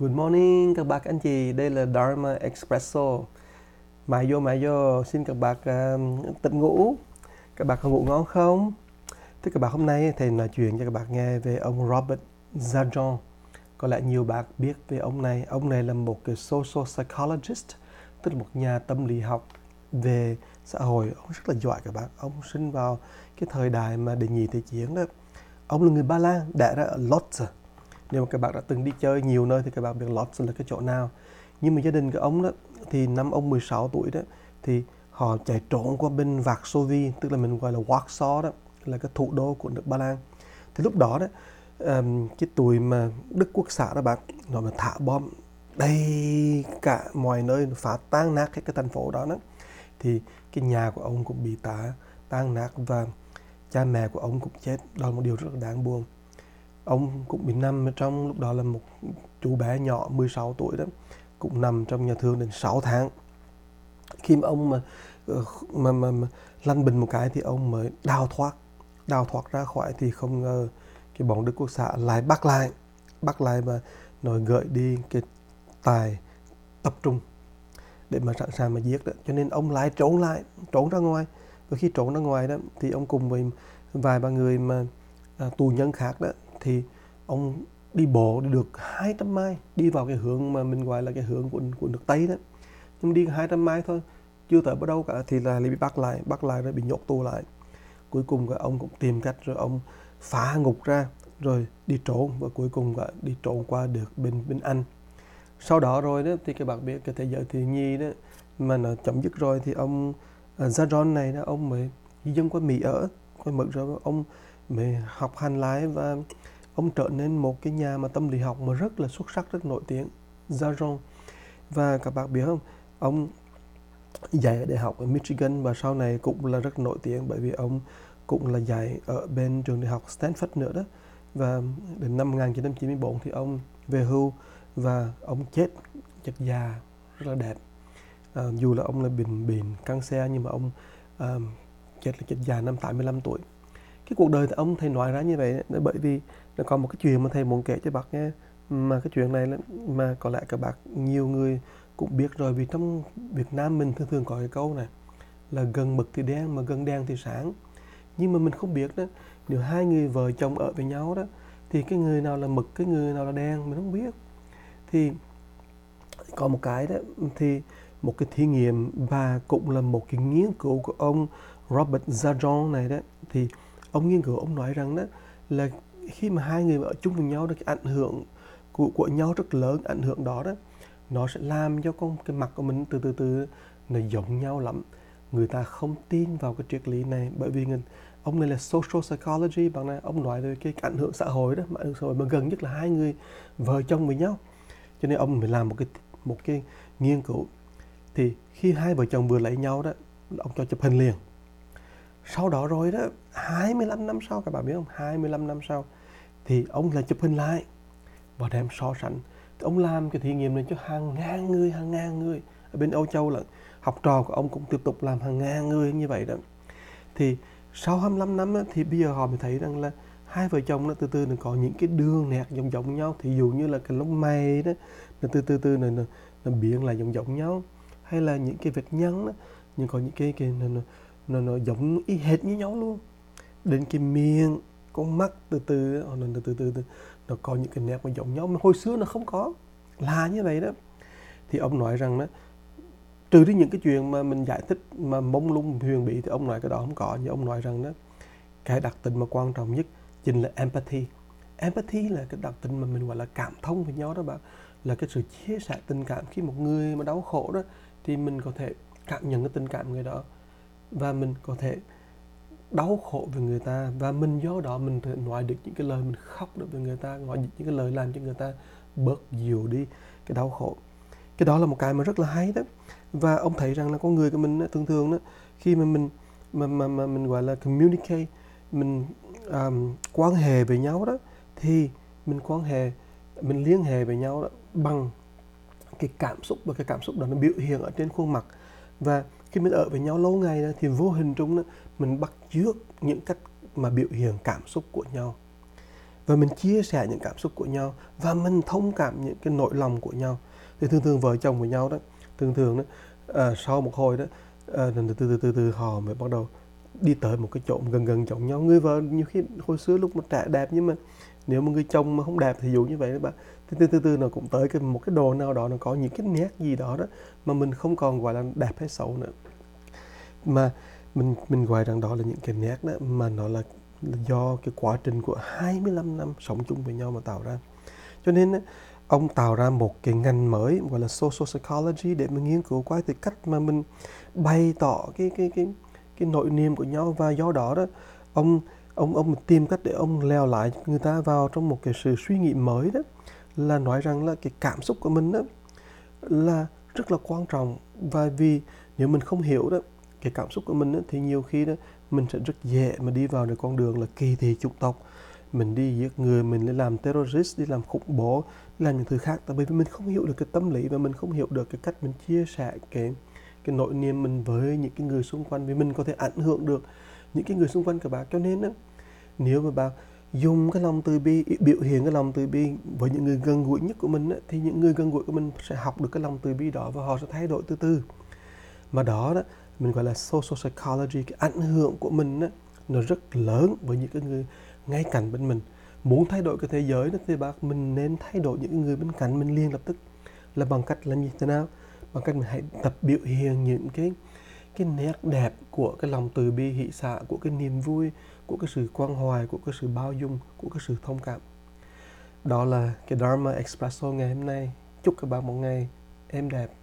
Good morning các bác anh chị, đây là Dharma Espresso. Mai vô mai vô, xin các bác um, uh, tỉnh ngủ. Các bác có ngủ ngon không? Thưa các bác hôm nay thầy nói chuyện cho các bác nghe về ông Robert Zajon. Có lẽ nhiều bác biết về ông này. Ông này là một cái social psychologist, tức là một nhà tâm lý học về xã hội. Ông rất là giỏi các bác. Ông sinh vào cái thời đại mà đệ nhị thế chiến đó. Ông là người Ba Lan, đẻ ra ở Lodz nếu mà các bạn đã từng đi chơi nhiều nơi thì các bạn biết Lodz là cái chỗ nào. Nhưng mà gia đình của ông đó thì năm ông 16 tuổi đó thì họ chạy trốn qua bên Vạc Sovi tức là mình gọi là Warsaw đó là cái thủ đô của nước Ba Lan. Thì lúc đó đó um, cái tuổi mà Đức Quốc xã đó bạn nó mà thả bom đầy cả mọi nơi phá tan nát hết cái thành phố đó đó. Thì cái nhà của ông cũng bị tả tan nát và cha mẹ của ông cũng chết. Đó là một điều rất là đáng buồn ông cũng bị nằm trong lúc đó là một chú bé nhỏ 16 tuổi đó cũng nằm trong nhà thương đến 6 tháng. Khi mà ông mà ờ, mà, mà, mà lăn bình một cái thì ông mới đào thoát. Đào thoát ra khỏi thì không ngờ cái bọn Đức Quốc xã lại bắt lại. Bắt lại và nói gợi đi cái tài tập trung để mà sẵn sàng mà giết đó. Cho nên ông lại trốn lại trốn ra ngoài. Và khi trốn ra ngoài đó thì ông cùng với vài ba người mà à, tù nhân khác đó thì ông đi bộ đi được 200 mai đi vào cái hướng mà mình gọi là cái hướng của, của nước Tây đó. Nhưng đi 200 mai thôi chưa tới bắt đâu cả thì là bị bắt lại bắt lại rồi bị nhốt tù lại. Cuối cùng cái ông cũng tìm cách rồi ông phá ngục ra rồi đi trốn và cuối cùng cả đi trốn qua được bên bên Anh. Sau đó rồi đó thì các bạn biết cái thế giới thì nhi đó mà nó chấm dứt rồi thì ông à, uh, Zaron này đó ông mới di dân qua Mỹ ở quay mực rồi ông mới học hành lại và ông trở nên một cái nhà mà tâm lý học mà rất là xuất sắc rất nổi tiếng Zaron và các bạn biết không ông dạy ở đại học ở Michigan và sau này cũng là rất nổi tiếng bởi vì ông cũng là dạy ở bên trường đại học Stanford nữa đó. Và đến năm 1994 thì ông về hưu và ông chết chất già rất là đẹp. À, dù là ông là bình bình căng xe nhưng mà ông à, chết là chết già năm 85 tuổi. Cái cuộc đời thì ông thầy nói ra như vậy là bởi vì nó còn một cái chuyện mà thầy muốn kể cho bác nghe. Mà cái chuyện này là, mà có lẽ các bác nhiều người cũng biết rồi vì trong Việt Nam mình thường thường có cái câu này là gần mực thì đen mà gần đen thì sáng nhưng mà mình không biết đó nếu hai người vợ chồng ở với nhau đó thì cái người nào là mực cái người nào là đen mình không biết. Thì có một cái đó thì một cái thí nghiệm và cũng là một cái nghiên cứu của ông Robert Zajon này đó thì ông nghiên cứu ông nói rằng đó là khi mà hai người ở chung với nhau được cái ảnh hưởng của, của nhau rất lớn ảnh hưởng đó đó nó sẽ làm cho con cái mặt của mình từ từ từ nó giống nhau lắm. Người ta không tin vào cái triết lý này bởi vì người, ông này là social psychology bằng này ông nói về cái ảnh hưởng xã hội đó mà ảnh hưởng xã hội mà gần nhất là hai người vợ chồng với nhau. Cho nên ông phải làm một cái một cái nghiên cứu. Thì khi hai vợ chồng vừa lấy nhau đó ông cho chụp hình liền sau đó rồi đó 25 năm sau các bạn biết không? 25 năm sau thì ông lại chụp hình lại và đem so sánh. Thì ông làm cái thí nghiệm này cho hàng ngàn người hàng ngàn người. Ở bên Âu Châu là học trò của ông cũng tiếp tục làm hàng ngàn người như vậy đó. Thì sau 25 năm đó, thì bây giờ họ mới thấy rằng là hai vợ chồng nó từ từ nó có những cái đường nét giống giống nhau. Thì dụ như là cái lông mày đó nó từ từ từ nó, nó, nó biến lại giống giống nhau. Hay là những cái vết nhăn đó nhưng có những cái cái nó, nó, nó, nó giống y hệt như nhau luôn. Đến cái miệng con mắt từ từ ờ, nó từ từ từ, từ nó có những cái nét mà giống nhau mà hồi xưa nó không có. Là như vậy đó. Thì ông nói rằng đó trừ đi những cái chuyện mà mình giải thích mà mông lung huyền bị thì ông nói cái đó không có. Nhưng ông nói rằng đó cái đặc tính mà quan trọng nhất chính là empathy. Empathy là cái đặc tính mà mình gọi là cảm thông với nhau đó bạn. Là cái sự chia sẻ tình cảm khi một người mà đau khổ đó thì mình có thể cảm nhận cái tình cảm người đó và mình có thể đau khổ về người ta. Và mình do đó mình thể nói được những cái lời mình khóc được về người ta nói những cái lời làm cho người ta bớt dịu đi cái đau khổ. Cái đó là một cái mà rất là hay đó. Và ông thấy rằng là con người của mình thường thường đó khi mà mình mà mà, mà mình gọi là communicate mình um, quan hệ với nhau đó thì mình quan hệ mình liên hệ với nhau đó bằng cái cảm xúc và cái cảm xúc đó nó biểu hiện ở trên khuôn mặt. Và khi mình ở với nhau lâu ngày đó, thì vô hình trung đó, mình bắt chước những cách mà biểu hiện cảm xúc của nhau. Và mình chia sẻ những cảm xúc của nhau và mình thông cảm những cái nỗi lòng của nhau. Thì thường thường vợ chồng của nhau đó thường thường đó à, sau một hồi đó à, từ, từ từ từ từ họ mới bắt đầu đi tới một cái chỗ gần gần giống nhau. Người vợ nhiều khi hồi xưa lúc mà trẻ đẹp nhưng mà nếu mà người chồng mà không đẹp thì dụ như vậy đó bạn từ từ từ từ nó cũng tới cái một cái đồ nào đó nó có những cái nét gì đó đó mà mình không còn gọi là đẹp hay xấu nữa. Mà mình mình gọi rằng đó là những cái nét đó mà nó là, là do cái quá trình của 25 năm sống chung với nhau mà tạo ra. Cho nên ông tạo ra một cái ngành mới gọi là social psychology để mình nghiên cứu qua từ cách mà mình bày tỏ cái cái cái cái nội niềm của nhau. Và do đó đó ông ông ông tìm cách để ông leo lại người ta vào trong một cái sự suy nghĩ mới đó là nói rằng là cái cảm xúc của mình đó là rất là quan trọng. Và vì nếu mình không hiểu đó cái cảm xúc của mình đó, thì nhiều khi đó mình sẽ rất dễ mà đi vào được con đường là kỳ thị chủng tộc. Mình đi giết người mình đi làm terrorist đi làm khủng bố đi làm những thứ khác. Tại vì mình không hiểu được cái tâm lý và mình không hiểu được cái cách mình chia sẻ cái cái nội niềm mình với những cái người xung quanh. Vì mình có thể ảnh hưởng được những cái người xung quanh của bạn. Cho nên đó nếu mà bạn dùng cái lòng từ bi biểu hiện cái lòng từ bi với những người gần gũi nhất của mình ấy, thì những người gần gũi của mình sẽ học được cái lòng từ bi đó và họ sẽ thay đổi từ từ. Mà đó đó mình gọi là social psychology cái ảnh hưởng của mình ấy, nó rất lớn với những cái người ngay cạnh bên mình. Muốn thay đổi cái thế giới đó thì bác mình nên thay đổi những người bên cạnh mình liền lập tức. Là bằng cách làm như thế nào? Bằng cách mình hãy tập biểu hiện những cái cái nét đẹp của cái lòng từ bi hỷ xạ, của cái niềm vui, của cái sự quan hoài, của cái sự bao dung, của cái sự thông cảm. Đó là cái Dharma Espresso ngày hôm nay. Chúc các bạn một ngày êm đẹp.